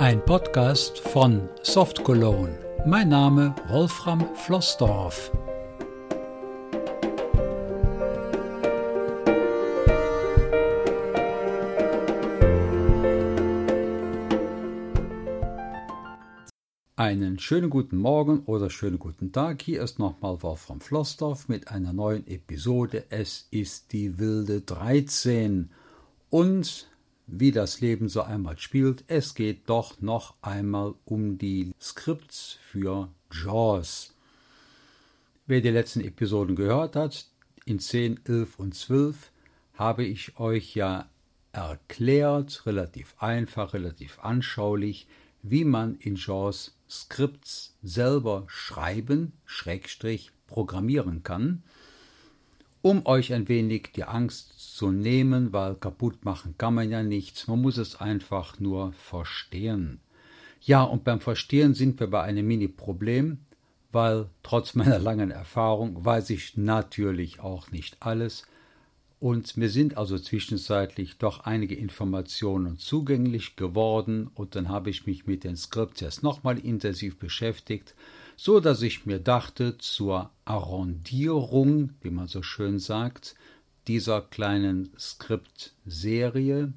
Ein Podcast von Soft Cologne. Mein Name Wolfram Flossdorf. Einen schönen guten Morgen oder schönen guten Tag. Hier ist nochmal Wolfram Flossdorf mit einer neuen Episode. Es ist die wilde 13 und wie das Leben so einmal spielt, es geht doch noch einmal um die Skripts für JAWS. Wer die letzten Episoden gehört hat, in 10, 11 und 12 habe ich euch ja erklärt, relativ einfach, relativ anschaulich, wie man in JAWS Skripts selber schreiben, Schrägstrich programmieren kann um euch ein wenig die Angst zu nehmen, weil kaputt machen kann man ja nichts, man muss es einfach nur verstehen. Ja, und beim Verstehen sind wir bei einem Mini-Problem, weil trotz meiner langen Erfahrung weiß ich natürlich auch nicht alles, und mir sind also zwischenzeitlich doch einige Informationen zugänglich geworden und dann habe ich mich mit den Skripts erst nochmal intensiv beschäftigt so dass ich mir dachte, zur Arrondierung, wie man so schön sagt, dieser kleinen Skriptserie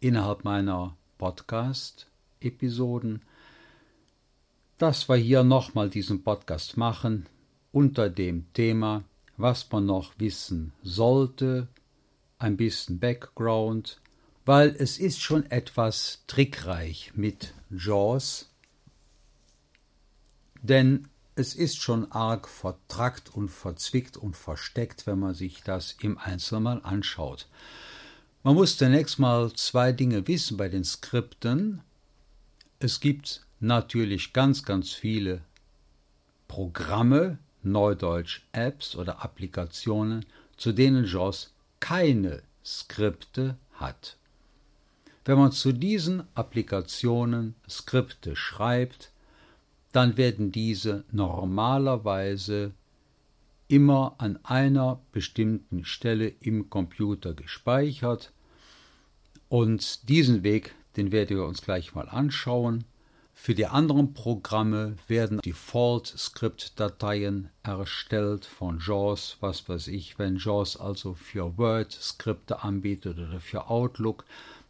innerhalb meiner Podcast-Episoden, dass wir hier nochmal diesen Podcast machen unter dem Thema, was man noch wissen sollte, ein bisschen Background, weil es ist schon etwas trickreich mit Jaws, denn es ist schon arg vertrackt und verzwickt und versteckt, wenn man sich das im Einzelnen mal anschaut. Man muss zunächst mal zwei Dinge wissen bei den Skripten. Es gibt natürlich ganz, ganz viele Programme, neudeutsch Apps oder Applikationen, zu denen JAWS keine Skripte hat. Wenn man zu diesen Applikationen Skripte schreibt, dann werden diese normalerweise immer an einer bestimmten Stelle im Computer gespeichert und diesen Weg, den werden wir uns gleich mal anschauen. Für die anderen Programme werden Default-Skript-Dateien erstellt von JAWS, was weiß ich, wenn JAWS also für Word Skripte anbietet oder für Outlook,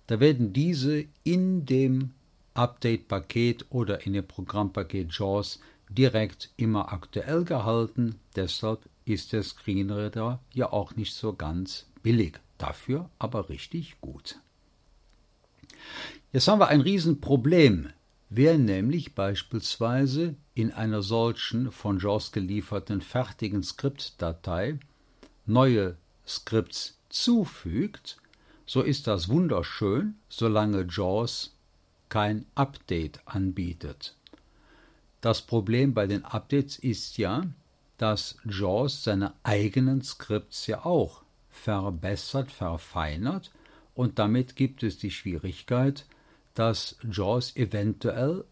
da werden diese in dem Update-Paket oder in dem Programmpaket JAWS direkt immer aktuell gehalten. Deshalb ist der Screenreader ja auch nicht so ganz billig. Dafür aber richtig gut. Jetzt haben wir ein Riesenproblem. Wer nämlich beispielsweise in einer solchen von JAWS gelieferten fertigen Skriptdatei neue Skripts zufügt, so ist das wunderschön, solange JAWS kein Update anbietet. Das Problem bei den Updates ist ja, dass JAWS seine eigenen Skripts ja auch verbessert, verfeinert und damit gibt es die Schwierigkeit, dass JAWS eventuell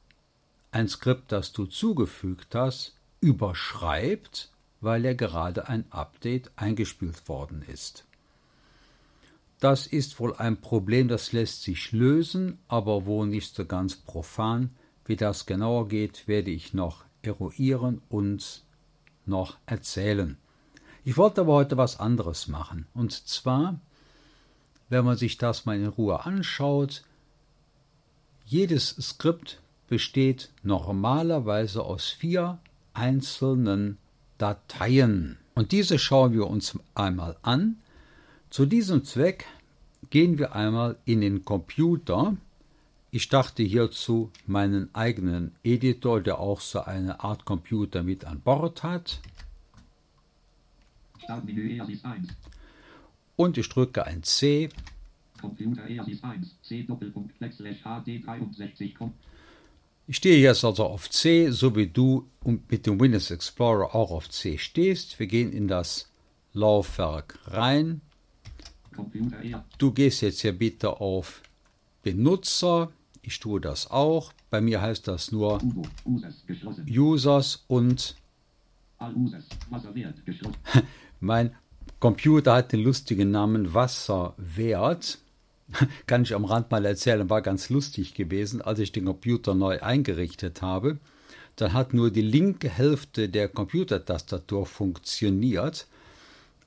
ein Skript, das du zugefügt hast, überschreibt, weil er gerade ein Update eingespielt worden ist. Das ist wohl ein Problem, das lässt sich lösen, aber wohl nicht so ganz profan. Wie das genauer geht, werde ich noch eruieren und noch erzählen. Ich wollte aber heute was anderes machen. Und zwar, wenn man sich das mal in Ruhe anschaut, jedes Skript besteht normalerweise aus vier einzelnen Dateien. Und diese schauen wir uns einmal an zu diesem Zweck gehen wir einmal in den Computer. Ich starte hierzu meinen eigenen Editor, der auch so eine Art Computer mit an Bord hat. Und ich drücke ein C. Ich stehe jetzt also auf C, so wie du mit dem Windows Explorer auch auf C stehst. Wir gehen in das Laufwerk rein. Du gehst jetzt hier bitte auf Benutzer. Ich tue das auch. Bei mir heißt das nur Users und mein Computer hat den lustigen Namen Wasserwert. Kann ich am Rand mal erzählen, war ganz lustig gewesen, als ich den Computer neu eingerichtet habe. Dann hat nur die linke Hälfte der Computertastatur funktioniert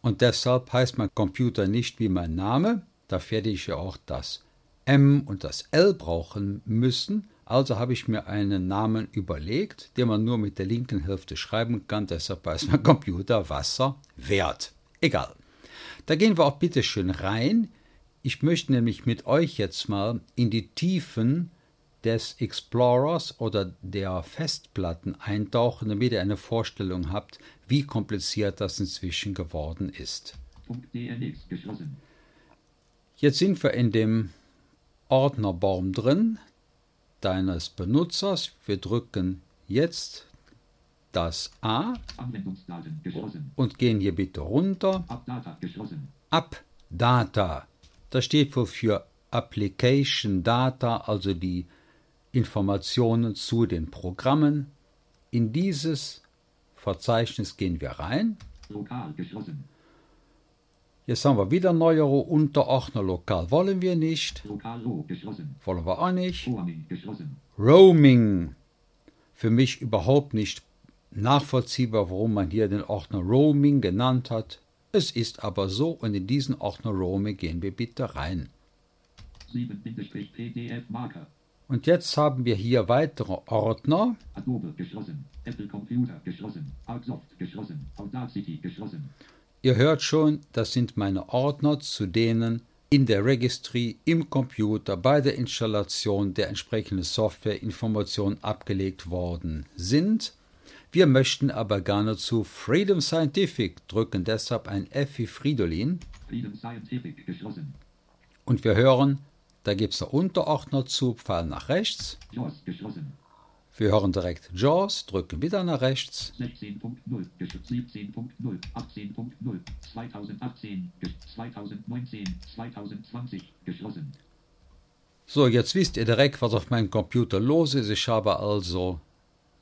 und deshalb heißt mein Computer nicht wie mein Name. Da werde ich ja auch das M und das L brauchen müssen. Also habe ich mir einen Namen überlegt, den man nur mit der linken Hälfte schreiben kann. Deshalb heißt mein Computer Wasser wert. Egal. Da gehen wir auch bitte schön rein. Ich möchte nämlich mit euch jetzt mal in die Tiefen des Explorers oder der Festplatten eintauchen, damit ihr eine Vorstellung habt, wie kompliziert das inzwischen geworden ist. Jetzt sind wir in dem Ordnerbaum drin deines Benutzers. Wir drücken jetzt das A und gehen hier bitte runter. Ab Data. Das steht für Application Data, also die Informationen zu den Programmen. In dieses Verzeichnis gehen wir rein. Lokal geschlossen. Jetzt haben wir wieder neuere Unterordner. Lokal wollen wir nicht. Lokal geschlossen. Wollen wir auch nicht. Roaming, geschlossen. Roaming. Für mich überhaupt nicht nachvollziehbar, warum man hier den Ordner Roaming genannt hat. Es ist aber so und in diesen Ordner Roaming gehen wir bitte rein. 7-PDF-Marker. Und jetzt haben wir hier weitere Ordner. Adobe geschlossen, Apple Computer geschlossen, Outsoft geschlossen, Audacity geschlossen. Ihr hört schon, das sind meine Ordner, zu denen in der Registry im Computer bei der Installation der entsprechenden Software Informationen abgelegt worden sind. Wir möchten aber gerne zu Freedom Scientific drücken, deshalb ein F wie Fridolin. Freedom Scientific geschlossen. Und wir hören da gibt es einen Unterordner zu, Pfeil nach rechts. JAWS geschlossen. Wir hören direkt JAWS, drücken wieder nach rechts. 16.0, 17.0, 18.0, 2018, 2019, 2020 geschlossen. So, jetzt wisst ihr direkt, was auf meinem Computer los ist. Ich habe also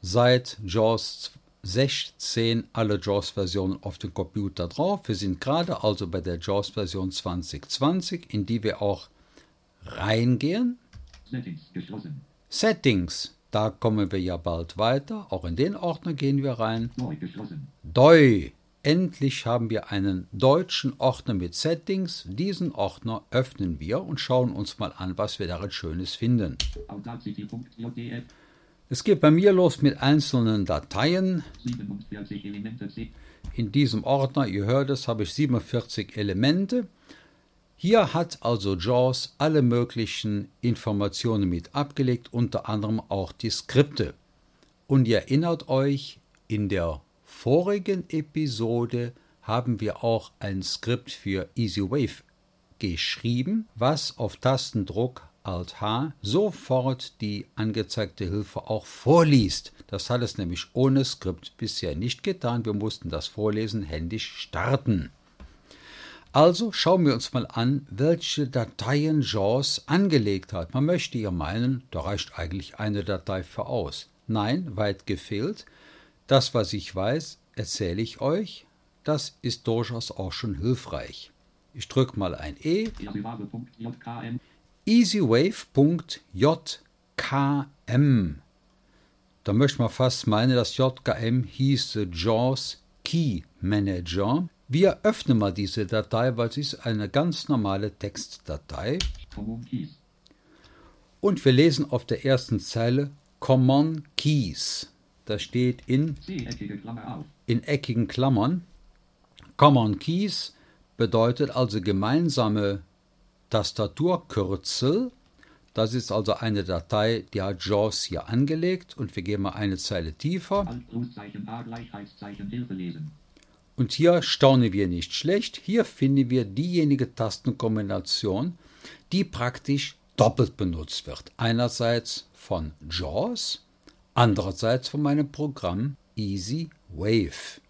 seit JAWS 16 alle JAWS-Versionen auf dem Computer drauf. Wir sind gerade also bei der JAWS-Version 2020, in die wir auch reingehen. Settings. Settings, da kommen wir ja bald weiter. Auch in den Ordner gehen wir rein. Doi. Endlich haben wir einen deutschen Ordner mit Settings. Diesen Ordner öffnen wir und schauen uns mal an, was wir darin Schönes finden. Es geht bei mir los mit einzelnen Dateien. In diesem Ordner, ihr hört es, habe ich 47 Elemente. Hier hat also JAWS alle möglichen Informationen mit abgelegt, unter anderem auch die Skripte. Und ihr erinnert euch, in der vorigen Episode haben wir auch ein Skript für EasyWave geschrieben, was auf Tastendruck Alt H sofort die angezeigte Hilfe auch vorliest. Das hat es nämlich ohne Skript bisher nicht getan. Wir mussten das Vorlesen händisch starten. Also schauen wir uns mal an, welche Dateien JAWS angelegt hat. Man möchte ja meinen, da reicht eigentlich eine Datei für aus. Nein, weit gefehlt. Das, was ich weiß, erzähle ich euch. Das ist durchaus auch schon hilfreich. Ich drücke mal ein E. Easywave.jkm. Da möchte man fast meinen, dass JKM hieße JAWS Key Manager. Wir öffnen mal diese Datei, weil sie ist eine ganz normale Textdatei. Und wir lesen auf der ersten Zeile Common Keys. Das steht in, in eckigen Klammern. Common Keys bedeutet also gemeinsame Tastaturkürzel. Das ist also eine Datei, die hat JAWS hier angelegt und wir gehen mal eine Zeile tiefer. Und hier staunen wir nicht schlecht. Hier finden wir diejenige Tastenkombination, die praktisch doppelt benutzt wird. Einerseits von JAWS, andererseits von meinem Programm Easy Wave.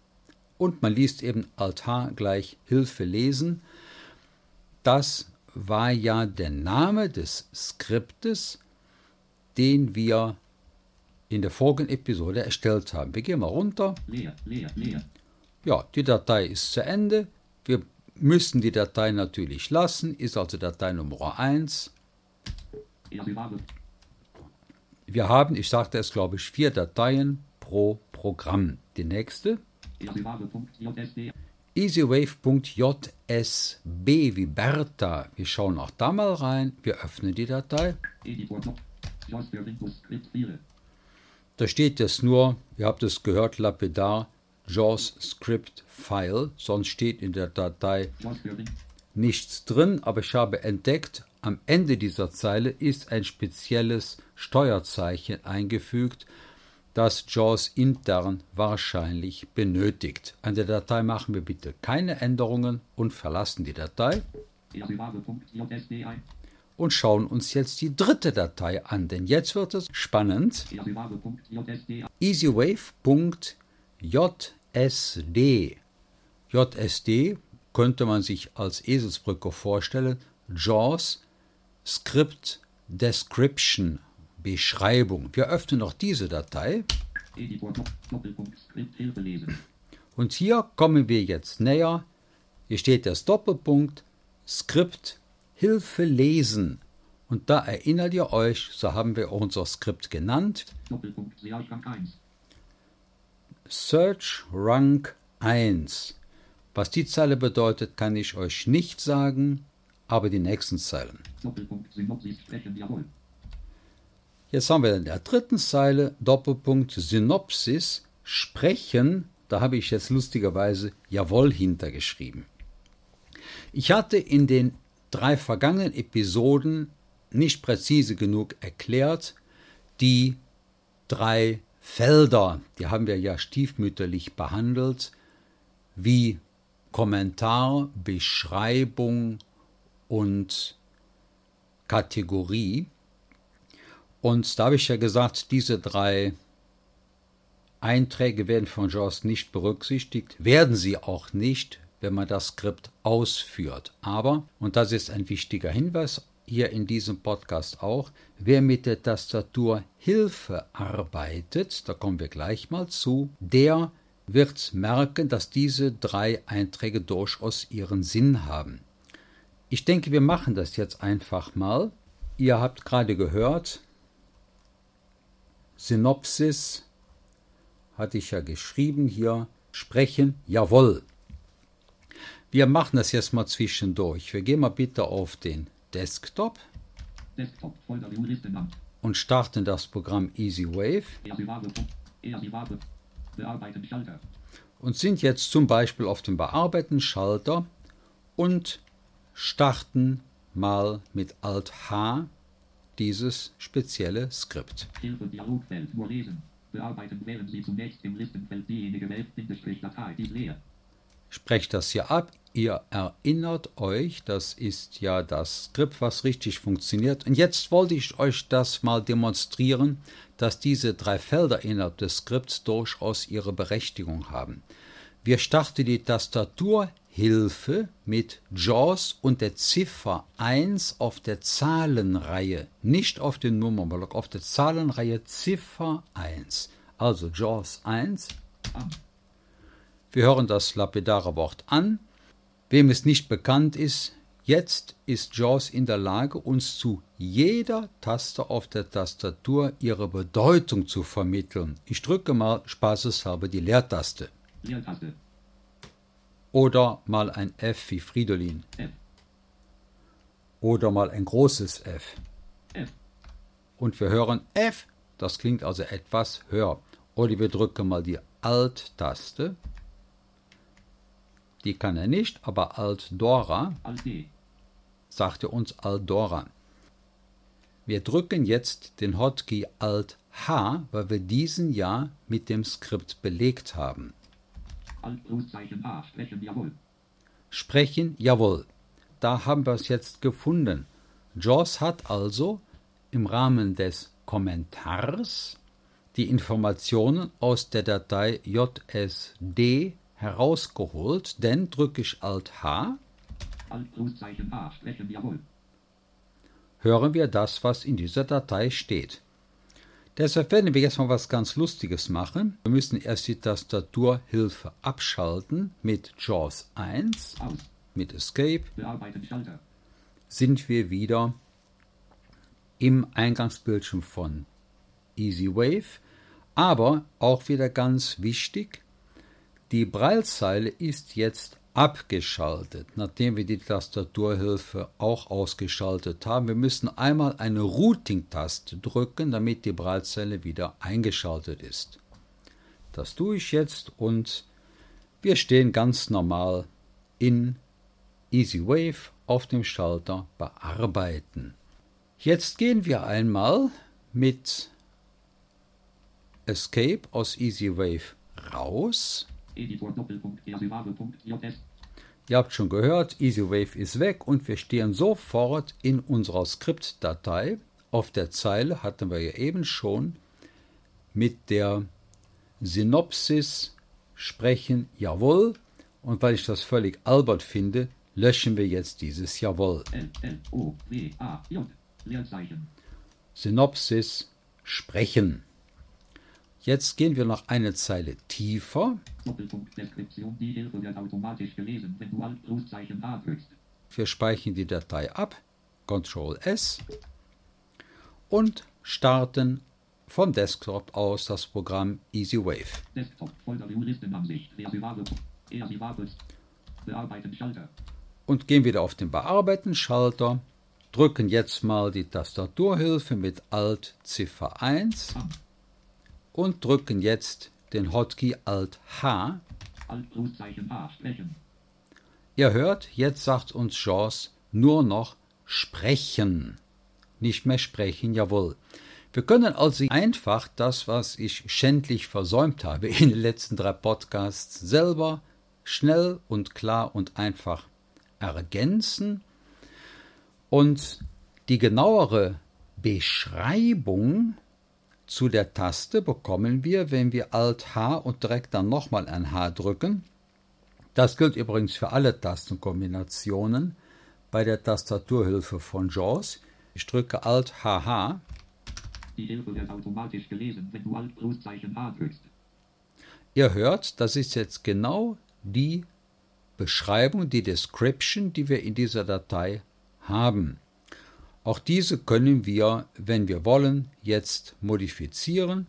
Und man liest eben Alt-H gleich Hilfe lesen. Das war ja der Name des Skriptes, den wir in der vorigen Episode erstellt haben. Wir gehen mal runter. Leer, leer, leer. Ja, die Datei ist zu Ende. Wir müssen die Datei natürlich lassen, ist also Datei Nummer 1. Wir haben, ich sagte es glaube ich, vier Dateien pro Programm. Die nächste. easywave.jsb wie Bertha. Wir schauen auch da mal rein. Wir öffnen die Datei. Da steht jetzt nur, ihr habt es gehört, lapidar, JAWS Script File, sonst steht in der Datei nichts drin, aber ich habe entdeckt, am Ende dieser Zeile ist ein spezielles Steuerzeichen eingefügt, das JAWS intern wahrscheinlich benötigt. An der Datei machen wir bitte keine Änderungen und verlassen die Datei und schauen uns jetzt die dritte Datei an, denn jetzt wird es spannend. easywave.jsd. JSD könnte man sich als Eselsbrücke vorstellen. JAWS Script Description Beschreibung. Wir öffnen noch diese Datei. Und hier kommen wir jetzt näher. Hier steht das Doppelpunkt Skript Hilfe lesen. Und da erinnert ihr euch, so haben wir unser Skript genannt. Search Rank 1. Was die Zeile bedeutet, kann ich euch nicht sagen, aber die nächsten Zeilen. Jetzt haben wir in der dritten Zeile Doppelpunkt Synopsis sprechen. Da habe ich jetzt lustigerweise Jawohl hintergeschrieben. Ich hatte in den drei vergangenen Episoden nicht präzise genug erklärt. Die drei Felder, die haben wir ja stiefmütterlich behandelt, wie Kommentar, Beschreibung und Kategorie. Und da habe ich ja gesagt, diese drei Einträge werden von JAWS nicht berücksichtigt, werden sie auch nicht, wenn man das Skript ausführt. Aber, und das ist ein wichtiger Hinweis hier in diesem Podcast auch, wer mit der Tastatur Hilfe arbeitet, da kommen wir gleich mal zu, der wird merken, dass diese drei Einträge durchaus ihren Sinn haben. Ich denke, wir machen das jetzt einfach mal. Ihr habt gerade gehört, Synopsis hatte ich ja geschrieben hier, sprechen, jawohl. Wir machen das jetzt mal zwischendurch. Wir gehen mal bitte auf den Desktop, Desktop und starten das Programm EasyWave und sind jetzt zum Beispiel auf dem Bearbeiten-Schalter und starten mal mit Alt H dieses spezielle Skript. Hilfe Dialogfeld nur lesen. Bearbeiten wählen Sie zunächst im Listenfeld diejenige Welt-Datei, die leer. Sprecht das hier ab. Ihr erinnert euch, das ist ja das Skript, was richtig funktioniert. Und jetzt wollte ich euch das mal demonstrieren, dass diese drei Felder innerhalb des Skripts durchaus ihre Berechtigung haben. Wir starten die Tastaturhilfe mit JAWS und der Ziffer 1 auf der Zahlenreihe, nicht auf den Nummerblock, auf der Zahlenreihe Ziffer 1. Also JAWS 1. Wir hören das lapidare Wort an. Wem es nicht bekannt ist, jetzt ist JAWS in der Lage, uns zu jeder Taste auf der Tastatur ihre Bedeutung zu vermitteln. Ich drücke mal spaßeshalber die Leertaste. Leertaste. Oder mal ein F wie Fridolin. F. Oder mal ein großes F. F. Und wir hören F, das klingt also etwas höher. Oder wir drücken mal die Alt-Taste. Die kann er nicht, aber Alt-Dora sagte uns Alt-Dora. Wir drücken jetzt den Hotkey Alt-H, weil wir diesen ja mit dem Skript belegt haben. Alt A, sprechen jawohl. Sprechen jawohl. Da haben wir es jetzt gefunden. JAWS hat also im Rahmen des Kommentars die Informationen aus der Datei JSD herausgeholt, denn drücke ich Alt H, A, sprechen hören wir das, was in dieser Datei steht. Deshalb werden wir jetzt mal was ganz Lustiges machen. Wir müssen erst die Tastaturhilfe abschalten mit JAWS 1, mit Escape sind wir wieder im Eingangsbildschirm von EasyWave. Aber auch wieder ganz wichtig, die Braillezeile ist jetzt abgeschaltet, nachdem wir die Tastaturhilfe auch ausgeschaltet haben. Wir müssen einmal eine Routing-Taste drücken, damit die Braillezeile wieder eingeschaltet ist. Das tue ich jetzt und wir stehen ganz normal in EasyWave auf dem Schalter Bearbeiten. Jetzt gehen wir einmal mit Escape aus EasyWave raus. Ihr habt schon gehört, EasyWave ist weg und wir stehen sofort in unserer Skriptdatei. Auf der Zeile hatten wir ja eben schon mit der Synopsis sprechen Jawohl. Und weil ich das völlig albert finde, löschen wir jetzt dieses Jawohl. Synopsis sprechen. Jetzt gehen wir noch eine Zeile tiefer. Wir speichern die Datei ab, Ctrl S und starten vom Desktop aus das Programm EasyWave. Und gehen wieder auf den Bearbeiten-Schalter, drücken jetzt mal die Tastaturhilfe mit Alt Ziffer 1 und drücken jetzt den Hotkey Alt H. Ihr hört, jetzt sagt uns JAWS nur noch sprechen. Nicht mehr sprechen, jawohl. Wir können also einfach das, was ich schändlich versäumt habe in den letzten drei Podcasts, selber schnell und klar und einfach ergänzen. Und die genauere Beschreibung zu der Taste bekommen wir, wenn wir Alt H und direkt dann nochmal ein H drücken. Das gilt übrigens für alle Tastenkombinationen bei der Tastaturhilfe von JAWS. Ich drücke Alt HH. Die Hilfe wird automatisch gelesen, wenn du Alt Großzeichen A drückst. Ihr hört, das ist jetzt genau die Beschreibung, die Description, die wir in dieser Datei haben. Auch diese können wir, wenn wir wollen, jetzt modifizieren.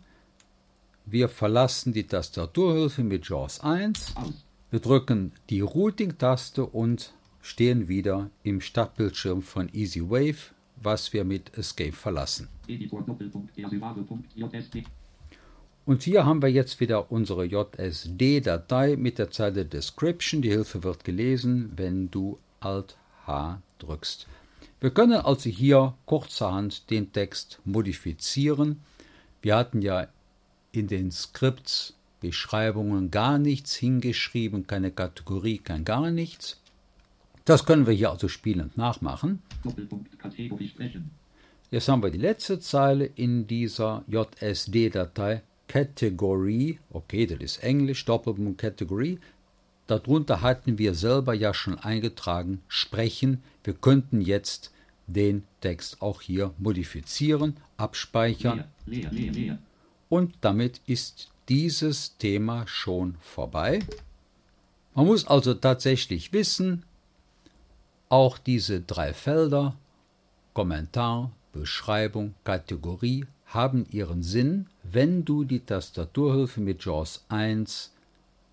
Wir verlassen die Tastaturhilfe mit JAWS 1. Wir drücken die Routing-Taste und stehen wieder im Startbildschirm von EasyWave, was wir mit Escape verlassen. Und hier haben wir jetzt wieder unsere JSD-Datei mit der Zeile Description. Die Hilfe wird gelesen, wenn du Alt H drückst. Wir können also hier kurzerhand den Text modifizieren. Wir hatten ja in den Skripts Beschreibungen gar nichts hingeschrieben, keine Kategorie, kein gar nichts. Das können wir hier also spielend nachmachen. Jetzt haben wir die letzte Zeile in dieser JSD-Datei. Category, okay, das ist Englisch, Doppelpunkt Category. Darunter hatten wir selber ja schon eingetragen, sprechen. Wir könnten jetzt den Text auch hier modifizieren, abspeichern. Leer, leer, leer, und damit ist dieses Thema schon vorbei. Man muss also tatsächlich wissen, auch diese drei Felder, Kommentar, Beschreibung, Kategorie, haben ihren Sinn, wenn du die Tastaturhilfe mit JAWS 1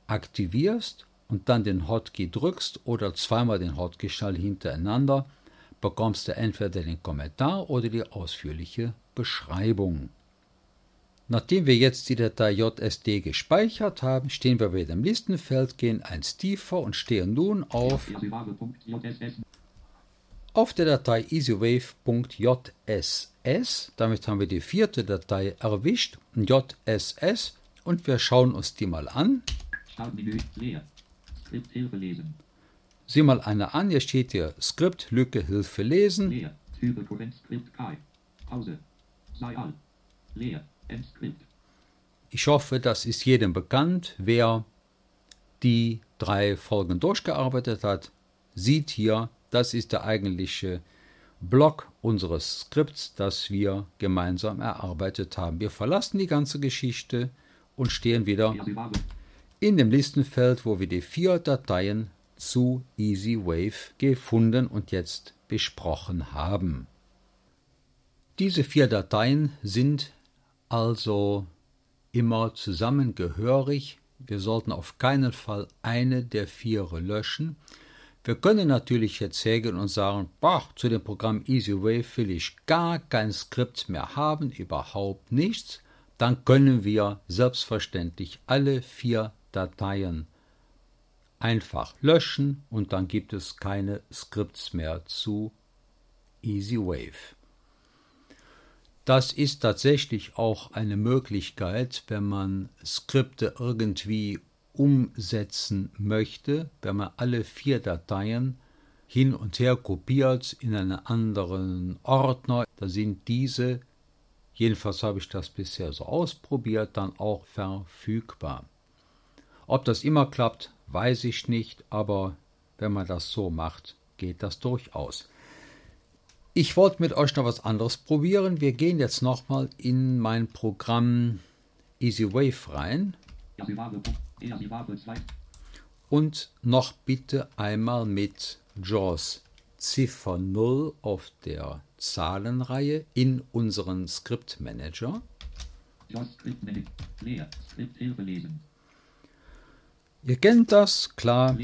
aktivierst und dann den Hotkey drückst oder zweimal den Hotkey schnell hintereinander, bekommst du entweder den Kommentar oder die ausführliche Beschreibung. Nachdem wir jetzt die Datei JSD gespeichert haben, stehen wir wieder im Listenfeld, gehen eins tiefer und stehen nun auf, auf der Datei easywave.jss. Damit haben wir die vierte Datei erwischt, JSS, und wir schauen uns die mal an. Startmenü leer. Skript Hilfe lesen. Sieh mal eine an, hier steht hier Skript, Lücke, Hilfe lesen. Leer. Skript Kai. Pause. Sei all. Leer. Endskript. Ich hoffe, das ist jedem bekannt. Wer die drei Folgen durchgearbeitet hat, sieht hier, das ist der eigentliche Block unseres Skripts, das wir gemeinsam erarbeitet haben. Wir verlassen die ganze Geschichte und stehen wieder in dem Listenfeld, wo wir die vier Dateien zu EasyWave gefunden und jetzt besprochen haben. Diese vier Dateien sind also immer zusammengehörig. Wir sollten auf keinen Fall eine der vier löschen. Wir können natürlich jetzt sägen und sagen, boah, zu dem Programm EasyWave will ich gar kein Skript mehr haben, überhaupt nichts. Dann können wir selbstverständlich alle vier Dateien einfach löschen und dann gibt es keine Skripts mehr zu EasyWave. Das ist tatsächlich auch eine Möglichkeit, wenn man Skripte irgendwie umsetzen möchte, wenn man alle vier Dateien hin und her kopiert in einen anderen Ordner, da sind diese, jedenfalls habe ich das bisher so ausprobiert, dann auch verfügbar. Ob das immer klappt, weiß ich nicht, aber wenn man das so macht, geht das durchaus. Ich wollte mit euch noch was anderes probieren. Wir gehen jetzt nochmal in mein Programm EasyWave rein. Und noch bitte einmal mit JAWS Ziffer 0 auf der Zahlenreihe in unseren Script Manager. JAWS Script Manager. Leer. Skript Hilfe lesen. Ihr kennt das, klar.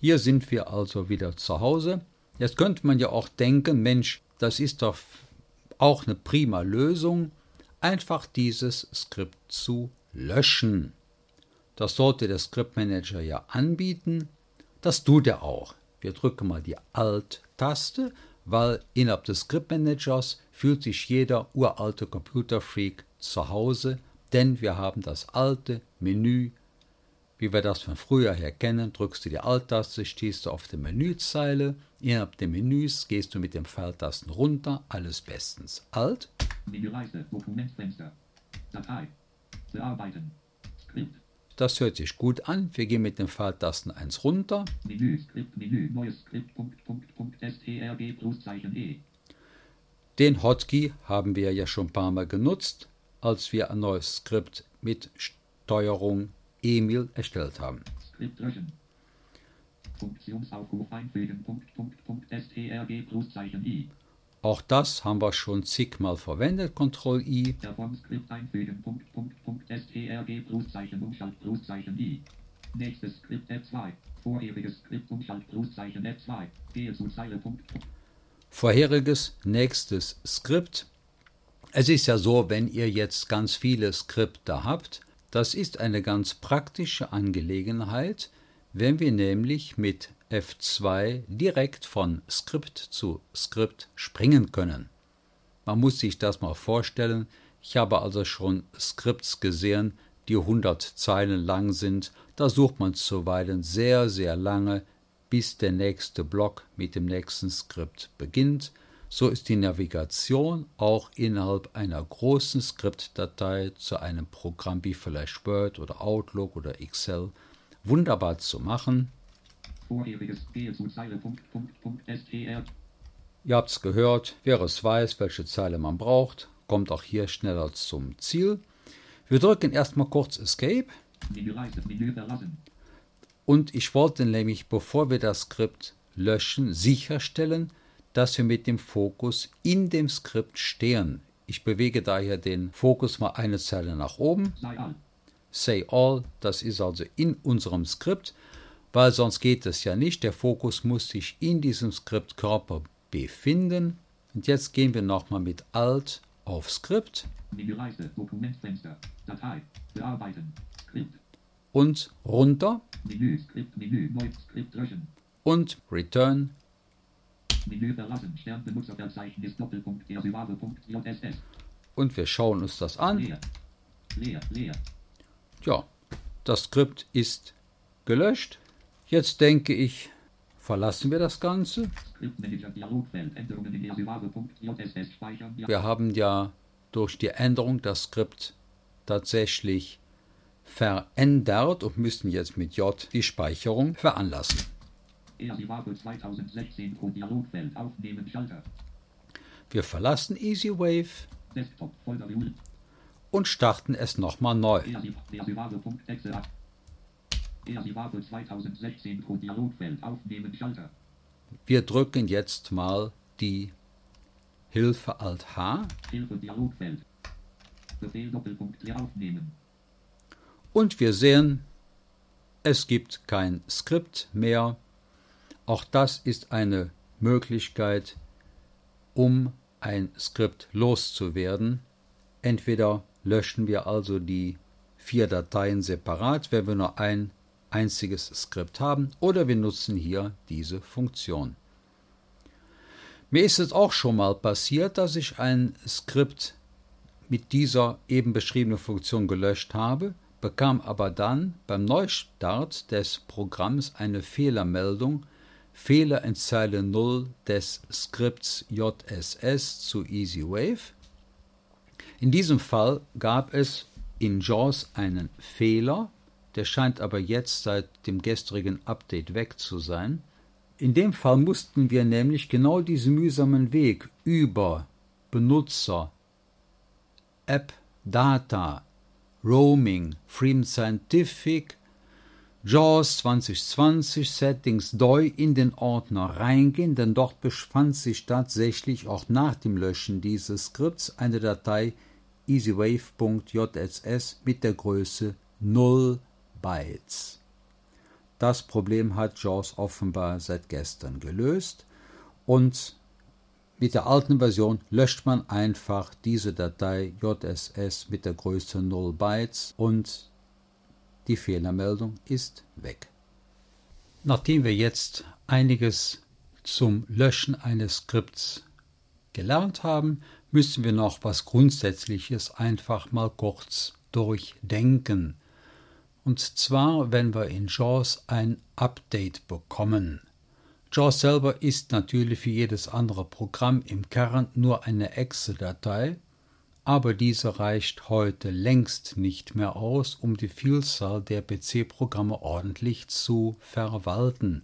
Hier sind wir also wieder zu Hause. Jetzt könnte man ja auch denken, Mensch, das ist doch auch eine prima Lösung, einfach dieses Skript zu löschen. Das sollte der Skriptmanager ja anbieten. Das tut er auch. Wir drücken mal die Alt-Taste, weil innerhalb des Skriptmanagers fühlt sich jeder uralte Computerfreak zu Hause, denn wir haben das alte Menü wie wir das von früher her kennen, drückst du die Alt-Taste, stehst du auf der Menüzeile. Innerhalb des Menüs gehst du mit den Pfeiltasten runter, alles bestens. Alt. Menüleiste, Dokumentfenster, Datei, bearbeiten, Skript. Das hört sich gut an. Wir gehen mit den Pfeiltasten 1 runter. Menü, Skript, Menü, neues Skript, Punkt, Punkt, Punkt, STRG, Pluszeichen E. Den Hotkey haben wir ja schon ein paar Mal genutzt, als wir ein neues Skript mit Steuerung Emil erstellt haben. Skript löschen. Funktionsaufruf einfügen. Punkt, Punkt, Punkt, strg Pluszeichen i. Auch das haben wir schon zigmal verwendet. Ctrl I. Skript einfügen. Punkt, Punkt, Punkt, strg Pluszeichen Umschalt Pluszeichen i. Nächstes Skript F2. Vorheriges Skript Umschalt Pluszeichen F2. Gehe zu Zeile. Punkt. Vorheriges, nächstes Skript. Es ist ja so, wenn ihr jetzt ganz viele Skripte habt, das ist eine ganz praktische Angelegenheit, wenn wir nämlich mit F2 direkt von Skript zu Skript springen können. Man muss sich das mal vorstellen. Ich habe also schon Skripts gesehen, die 100 Zeilen lang sind. Da sucht man zuweilen sehr, sehr lange, bis der nächste Block mit dem nächsten Skript beginnt. So ist die Navigation auch innerhalb einer großen Skriptdatei zu einem Programm wie vielleicht Word oder Outlook oder Excel wunderbar zu machen. Ihr habt es gehört, wer es weiß, welche Zeile man braucht, kommt auch hier schneller zum Ziel. Wir drücken erstmal kurz Escape. Und ich wollte nämlich, bevor wir das Skript löschen, sicherstellen, dass wir mit dem Fokus in dem Skript stehen. Ich bewege daher den Fokus mal eine Zeile nach oben. Say all, das ist also in unserem Skript, weil sonst geht es ja nicht. Der Fokus muss sich in diesem Skriptkörper befinden. Und jetzt gehen wir nochmal mit Alt auf Skript. Datei, bearbeiten, Skript. Und runter. Menü, Skript, Menü, neu, Skript löschen. Und Return Menü verlassen. Sternbenutzerverzeichnis Doppelpunkt JSS. Und wir schauen uns das an. Leer. Leer, leer. Ja, das Skript ist gelöscht. Jetzt denke ich, verlassen wir das Ganze. Wir haben ja durch die Änderung das Skript tatsächlich verändert und müssen jetzt mit J die Speicherung veranlassen. Wir verlassen EasyWave und starten es nochmal neu. Wir drücken jetzt mal die Hilfe Alt H. Hilfe Dialogfeld. Befehl Doppelpunkt hier aufnehmen. Und wir sehen, es gibt kein Skript mehr. Auch das ist eine Möglichkeit, um ein Skript loszuwerden. Entweder löschen wir also die vier Dateien separat, wenn wir nur ein einziges Skript haben, oder wir nutzen hier diese Funktion. Mir ist es auch schon mal passiert, dass ich ein Skript mit dieser eben beschriebenen Funktion gelöscht habe, bekam aber dann beim Neustart des Programms eine Fehlermeldung, Fehler in Zeile 0 des Skripts JSS zu EasyWave. In diesem Fall gab es in JAWS einen Fehler, der scheint aber jetzt seit dem gestrigen Update weg zu sein. In dem Fall mussten wir nämlich genau diesen mühsamen Weg über Benutzer, App, Data, Roaming, Freedom Scientific, JAWS 2020 Settings DOI in den Ordner reingehen, denn dort befand sich tatsächlich auch nach dem Löschen dieses Skripts eine Datei easywave.jss mit der Größe 0 Bytes. Das Problem hat JAWS offenbar seit gestern gelöst und mit der alten Version löscht man einfach diese Datei JSS mit der Größe 0 Bytes und die Fehlermeldung ist weg. Nachdem wir jetzt einiges zum Löschen eines Skripts gelernt haben, müssen wir noch was Grundsätzliches einfach mal kurz durchdenken. Und zwar, wenn wir in JAWS ein Update bekommen. JAWS selber ist natürlich wie jedes andere Programm im Kern nur eine Excel-Datei, aber diese reicht heute längst nicht mehr aus, um die Vielzahl der PC-Programme ordentlich zu verwalten.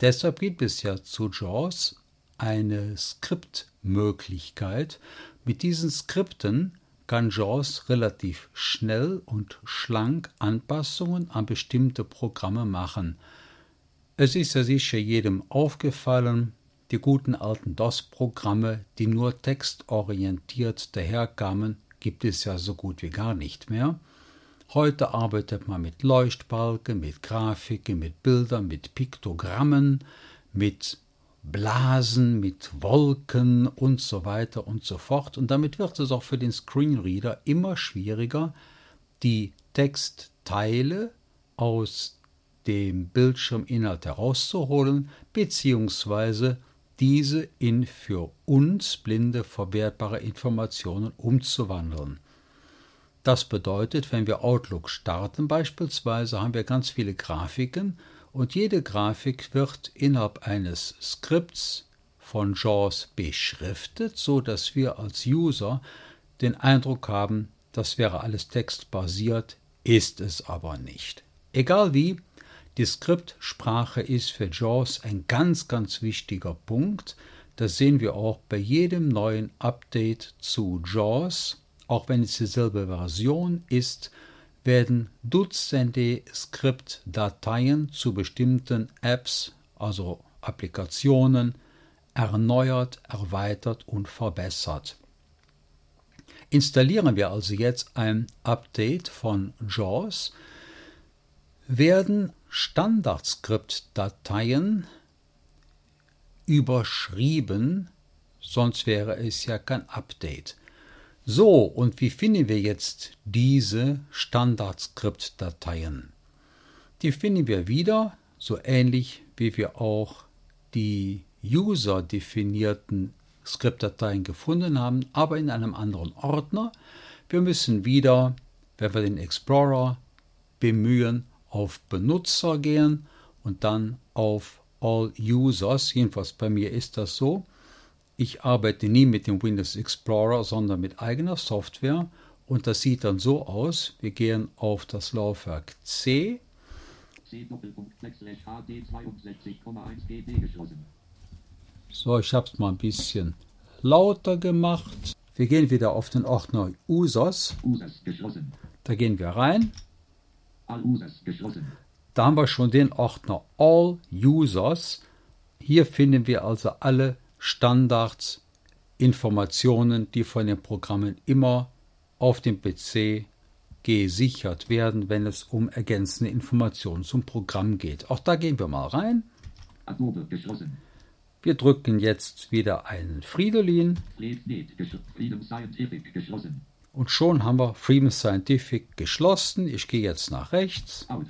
Deshalb gibt es ja zu JAWS eine Skriptmöglichkeit. Mit diesen Skripten kann JAWS relativ schnell und schlank Anpassungen an bestimmte Programme machen. Es ist ja sicher jedem aufgefallen, die guten alten DOS-Programme, die nur textorientiert daherkamen, gibt es ja so gut wie gar nicht mehr. Heute arbeitet man mit Leuchtbalken, mit Grafiken, mit Bildern, mit Piktogrammen, mit Blasen, mit Wolken und so weiter und so fort. Und damit wird es auch für den Screenreader immer schwieriger, die Textteile aus dem Bildschirminhalt herauszuholen, beziehungsweise diese in für uns Blinde verwertbare Informationen umzuwandeln. Das bedeutet, wenn wir Outlook starten beispielsweise, haben wir ganz viele Grafiken und jede Grafik wird innerhalb eines Skripts von JAWS beschriftet, so dass wir als User den Eindruck haben, das wäre alles textbasiert, ist es aber nicht. Egal wie, die Skriptsprache ist für JAWS ein ganz, ganz wichtiger Punkt. Das sehen wir auch bei jedem neuen Update zu JAWS, auch wenn es dieselbe Version ist, werden Dutzende Skriptdateien zu bestimmten Apps, also Applikationen, erneuert, erweitert und verbessert. Installieren wir also jetzt ein Update von JAWS, werden Standardskriptdateien überschrieben, sonst wäre es ja kein Update. So, und wie finden wir jetzt diese Standard-Skript-Dateien? Die finden wir wieder, so ähnlich wie wir auch die user-definierten Skriptdateien gefunden haben, aber in einem anderen Ordner. Wir müssen wieder, wenn wir den Explorer bemühen, auf Benutzer gehen und dann auf All Users. Jedenfalls bei mir ist das so. Ich arbeite nie mit dem Windows Explorer, sondern mit eigener Software und das sieht dann so aus. Wir gehen auf das Laufwerk C. So, ich habe es mal ein bisschen lauter gemacht. Wir gehen wieder auf den Ordner Users. Da gehen wir rein. Da haben wir schon den Ordner All Users. Hier finden wir also alle Standards, Informationen, die von den Programmen immer auf dem PC gesichert werden, wenn es um ergänzende Informationen zum Programm geht. Auch da gehen wir mal rein. Adobe geschlossen. Wir drücken jetzt wieder einen Fridolin Freedom Scientific geschlossen. Und schon haben wir Freedom Scientific geschlossen. Ich gehe jetzt nach rechts. Out.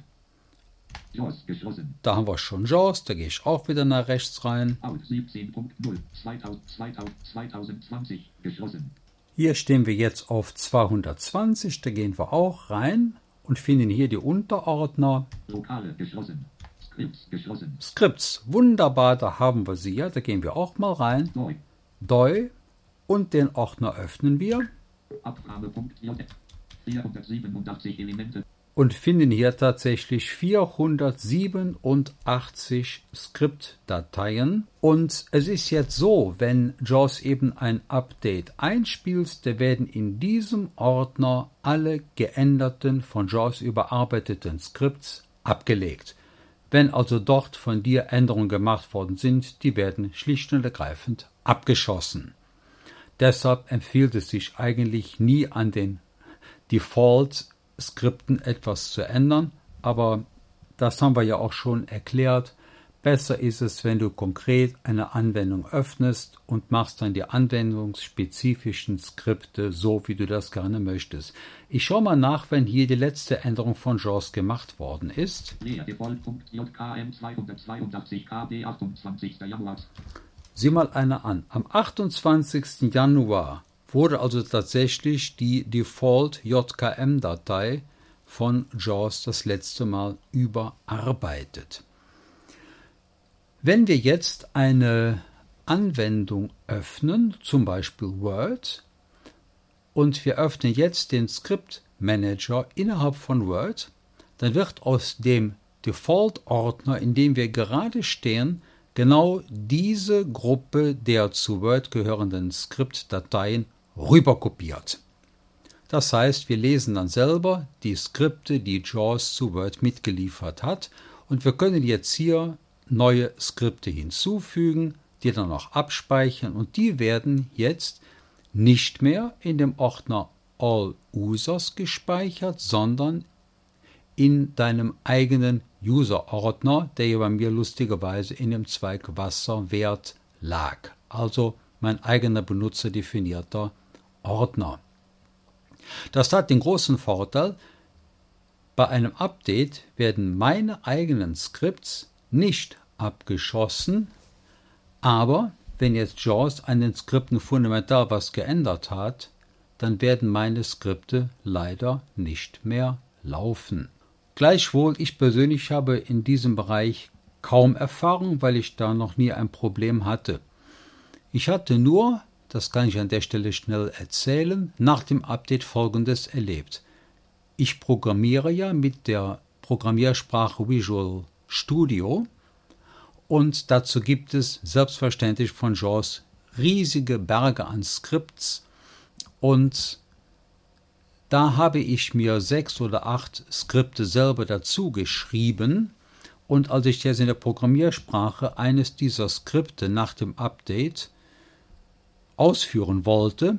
JAWS geschlossen. Da haben wir schon JAWS, da gehe ich auch wieder nach rechts rein. Out 17.0 2000, 2000, 2020 geschlossen. Hier stehen wir jetzt auf 220, da gehen wir auch rein und finden hier die Unterordner Lokale geschlossen. Scripts geschlossen. Scripts. Wunderbar, da haben wir sie ja, da gehen wir auch mal rein. Neu. DOI und den Ordner öffnen wir Abfrage.js. 487 Elemente. und finden hier tatsächlich 487 Skriptdateien. Und es ist jetzt so, wenn JAWS eben ein Update einspielt, da werden in diesem Ordner alle geänderten, von JAWS überarbeiteten Skripts abgelegt. Wenn also dort von dir Änderungen gemacht worden sind, die werden schlicht und ergreifend abgeschossen. Deshalb empfiehlt es sich eigentlich nie an den Default-Skripten etwas zu ändern, aber das haben wir ja auch schon erklärt. Besser ist es, wenn du konkret eine Anwendung öffnest und machst dann die anwendungsspezifischen Skripte so, wie du das gerne möchtest. Ich schaue mal nach, wenn hier die letzte Änderung von JAWS gemacht worden ist. Leer Default.jkm 282 KB 28. Januar. Sieh mal eine an. Am 28. Januar wurde also tatsächlich die Default JKM-Datei von JAWS das letzte Mal überarbeitet. Wenn wir jetzt eine Anwendung öffnen, zum Beispiel Word, und wir öffnen jetzt den Script Manager innerhalb von Word, dann wird aus dem Default-Ordner, in dem wir gerade stehen, genau diese Gruppe der zu Word gehörenden Skriptdateien rüberkopiert. Das heißt, wir lesen dann selber die Skripte, die JAWS zu Word mitgeliefert hat und wir können jetzt hier neue Skripte hinzufügen, die dann auch abspeichern und die werden jetzt nicht mehr in dem Ordner All Users gespeichert, sondern in deinem eigenen User-Ordner, der ja bei mir lustigerweise in dem Zweig Wasserwert lag. Also mein eigener benutzerdefinierter Ordner. Das hat den großen Vorteil, bei einem Update werden meine eigenen Skripts nicht abgeschossen, aber wenn jetzt JAWS an den Skripten fundamental was geändert hat, dann werden meine Skripte leider nicht mehr laufen. Gleichwohl, ich persönlich habe in diesem Bereich kaum Erfahrung, weil ich da noch nie ein Problem hatte. Ich hatte nur, das kann ich an der Stelle schnell erzählen, nach dem Update Folgendes erlebt. Ich programmiere ja mit der Programmiersprache Visual Studio und dazu gibt es selbstverständlich von JAWS riesige Berge an Skripts und da habe ich mir sechs oder acht Skripte selber dazu geschrieben und als ich jetzt in der Programmiersprache eines dieser Skripte nach dem Update ausführen wollte,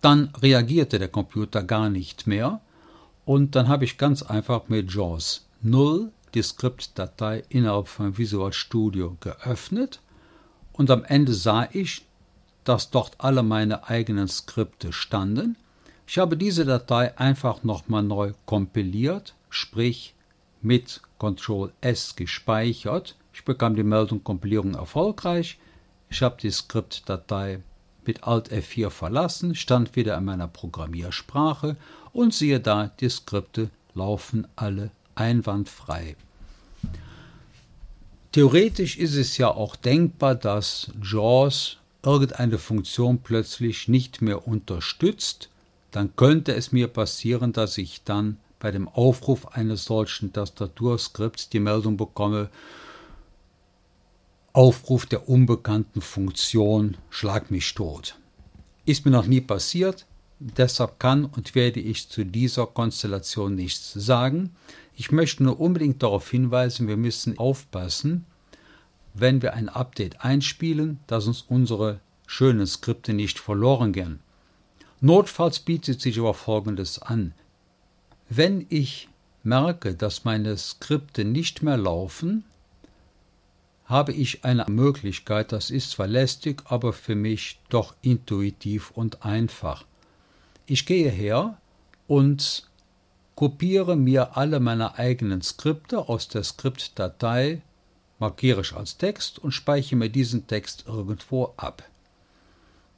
dann reagierte der Computer gar nicht mehr und dann habe ich ganz einfach mit JAWS 0 die Skriptdatei innerhalb von Visual Studio geöffnet und am Ende sah ich, dass dort alle meine eigenen Skripte standen. Ich habe diese Datei einfach nochmal neu kompiliert, sprich mit Ctrl S gespeichert. Ich bekam die Meldung Kompilierung erfolgreich. Ich habe die Skriptdatei mit Alt F4 verlassen, stand wieder in meiner Programmiersprache und siehe da, die Skripte laufen alle einwandfrei. Theoretisch ist es ja auch denkbar, dass JAWS irgendeine Funktion plötzlich nicht mehr unterstützt. Dann könnte es mir passieren, dass ich dann bei dem Aufruf eines solchen Tastaturskripts die Meldung bekomme, Aufruf der unbekannten Funktion, schlag mich tot. Ist mir noch nie passiert, deshalb kann und werde ich zu dieser Konstellation nichts sagen. Ich möchte nur unbedingt darauf hinweisen, wir müssen aufpassen, wenn wir ein Update einspielen, dass uns unsere schönen Skripte nicht verloren gehen. Notfalls bietet sich aber Folgendes an. Wenn ich merke, dass meine Skripte nicht mehr laufen, habe ich eine Möglichkeit, das ist zwar lästig, aber für mich doch intuitiv und einfach. Ich gehe her und kopiere mir alle meine eigenen Skripte aus der Skriptdatei, markiere ich als Text und speichere mir diesen Text irgendwo ab.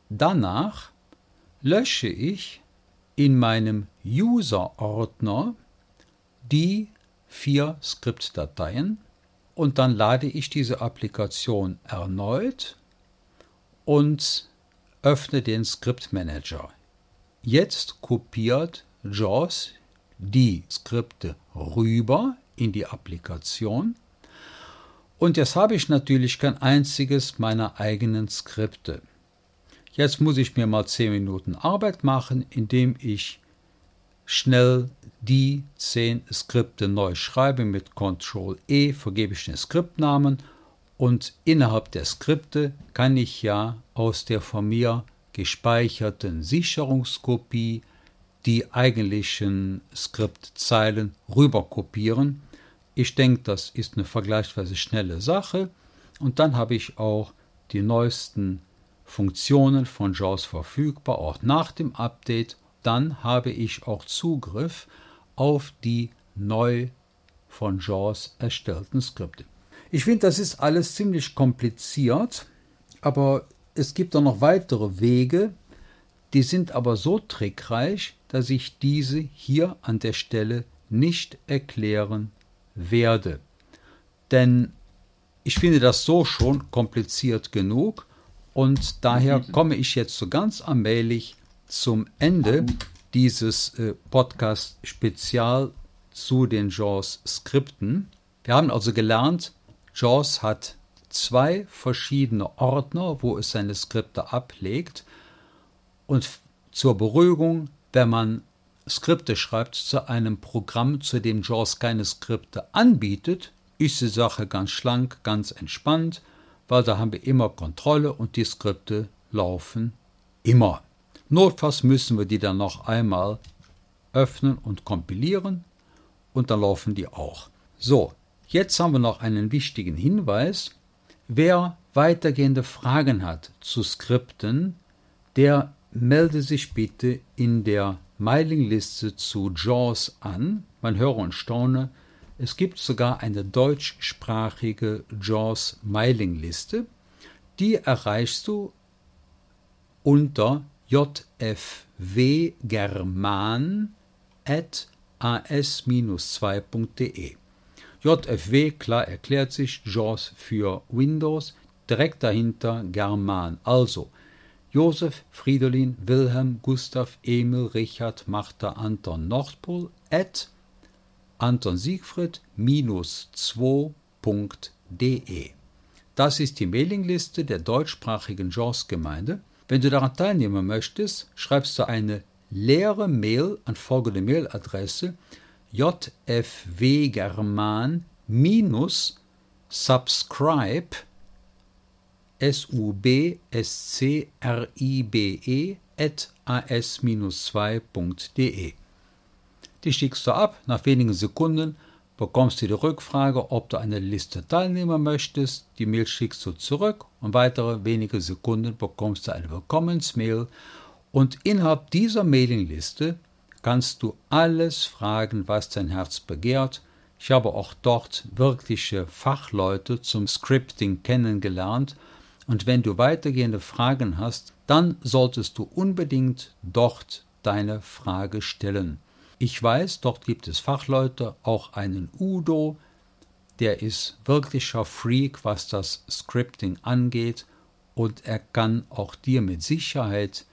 Danach lösche ich in meinem User-Ordner die vier Skriptdateien und dann lade ich diese Applikation erneut und öffne den Skriptmanager. Jetzt kopiert JAWS die Skripte rüber in die Applikation und jetzt habe ich natürlich kein einziges meiner eigenen Skripte. Jetzt muss ich mir mal 10 Minuten Arbeit machen, indem ich schnell die 10 Skripte neu schreibe mit Ctrl E, vergebe ich den Skriptnamen und innerhalb der Skripte kann ich ja aus der von mir gespeicherten Sicherungskopie die eigentlichen Skriptzeilen rüberkopieren. Ich denke, das ist eine vergleichsweise schnelle Sache und dann habe ich auch die neuesten Funktionen von JAWS verfügbar, auch nach dem Update. Dann habe ich auch Zugriff auf die neu von JAWS erstellten Skripte. Ich finde, das ist alles ziemlich kompliziert, aber es gibt auch noch weitere Wege, die sind aber so trickreich, dass ich diese hier an der Stelle nicht erklären werde. Denn ich finde das so schon kompliziert genug und daher komme ich jetzt so ganz allmählich zum Ende dieses äh, Podcast-Spezial zu den JAWS-Skripten. Wir haben also gelernt, JAWS hat zwei verschiedene Ordner, wo es seine Skripte ablegt. Und zur Beruhigung, wenn man Skripte schreibt zu einem Programm, zu dem JAWS keine Skripte anbietet, ist die Sache ganz schlank, ganz entspannt weil da haben wir immer Kontrolle und die Skripte laufen immer. Notfalls müssen wir die dann noch einmal öffnen und kompilieren und dann laufen die auch. So, jetzt haben wir noch einen wichtigen Hinweis. Wer weitergehende Fragen hat zu Skripten, der melde sich bitte in der Mailingliste zu JAWS an. Man höre und staune, es gibt sogar eine deutschsprachige JAWS Mailingliste. Die erreichst du unter jfwgerman.as-2.de. JFW, klar erklärt sich, JAWS für Windows, direkt dahinter German. Also Josef, Fridolin, Wilhelm, Gustav, Emil, Richard, Martha, Anton, Nordpol at Anton Siegfried-2.de. Das ist die Mailingliste der deutschsprachigen JAWS-Gemeinde. Wenn du daran teilnehmen möchtest, schreibst du eine leere Mail an folgende Mailadresse jfwgerman-subscribe s-u-b-s-c-r-i-b-e at as-2.de die schickst du ab, nach wenigen Sekunden bekommst du die Rückfrage, ob du der Liste teilnehmen möchtest. Die Mail schickst du zurück und weitere wenige Sekunden bekommst du eine Willkommensmail. Und innerhalb dieser Mailingliste kannst du alles fragen, was dein Herz begehrt. Ich habe auch dort wirkliche Fachleute zum Scripting kennengelernt. Und wenn du weitergehende Fragen hast, dann solltest du unbedingt dort deine Frage stellen. Ich weiß, dort gibt es Fachleute, auch einen Udo, der ist wirklicher Freak, was das Scripting angeht, und er kann auch dir mit Sicherheit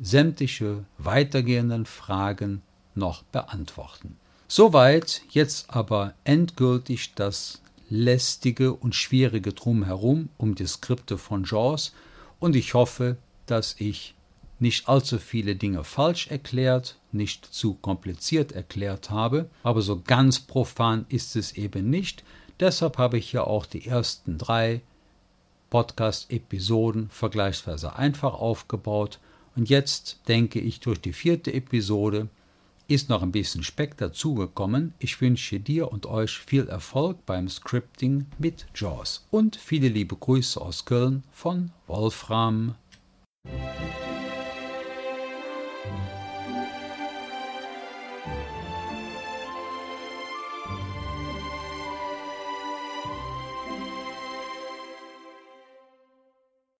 sämtliche weitergehenden Fragen noch beantworten. Soweit jetzt aber endgültig das lästige und schwierige drumherum um die Skripte von JAWS und ich hoffe, dass ich nicht allzu viele Dinge falsch erklärt, nicht zu kompliziert erklärt habe, aber so ganz profan ist es eben nicht. Deshalb habe ich ja auch die ersten drei Podcast-Episoden vergleichsweise einfach aufgebaut. Und jetzt denke ich, durch die vierte Episode ist noch ein bisschen Speck dazugekommen. Ich wünsche dir und euch viel Erfolg beim Scripting mit JAWS und viele liebe Grüße aus Köln von Wolfram.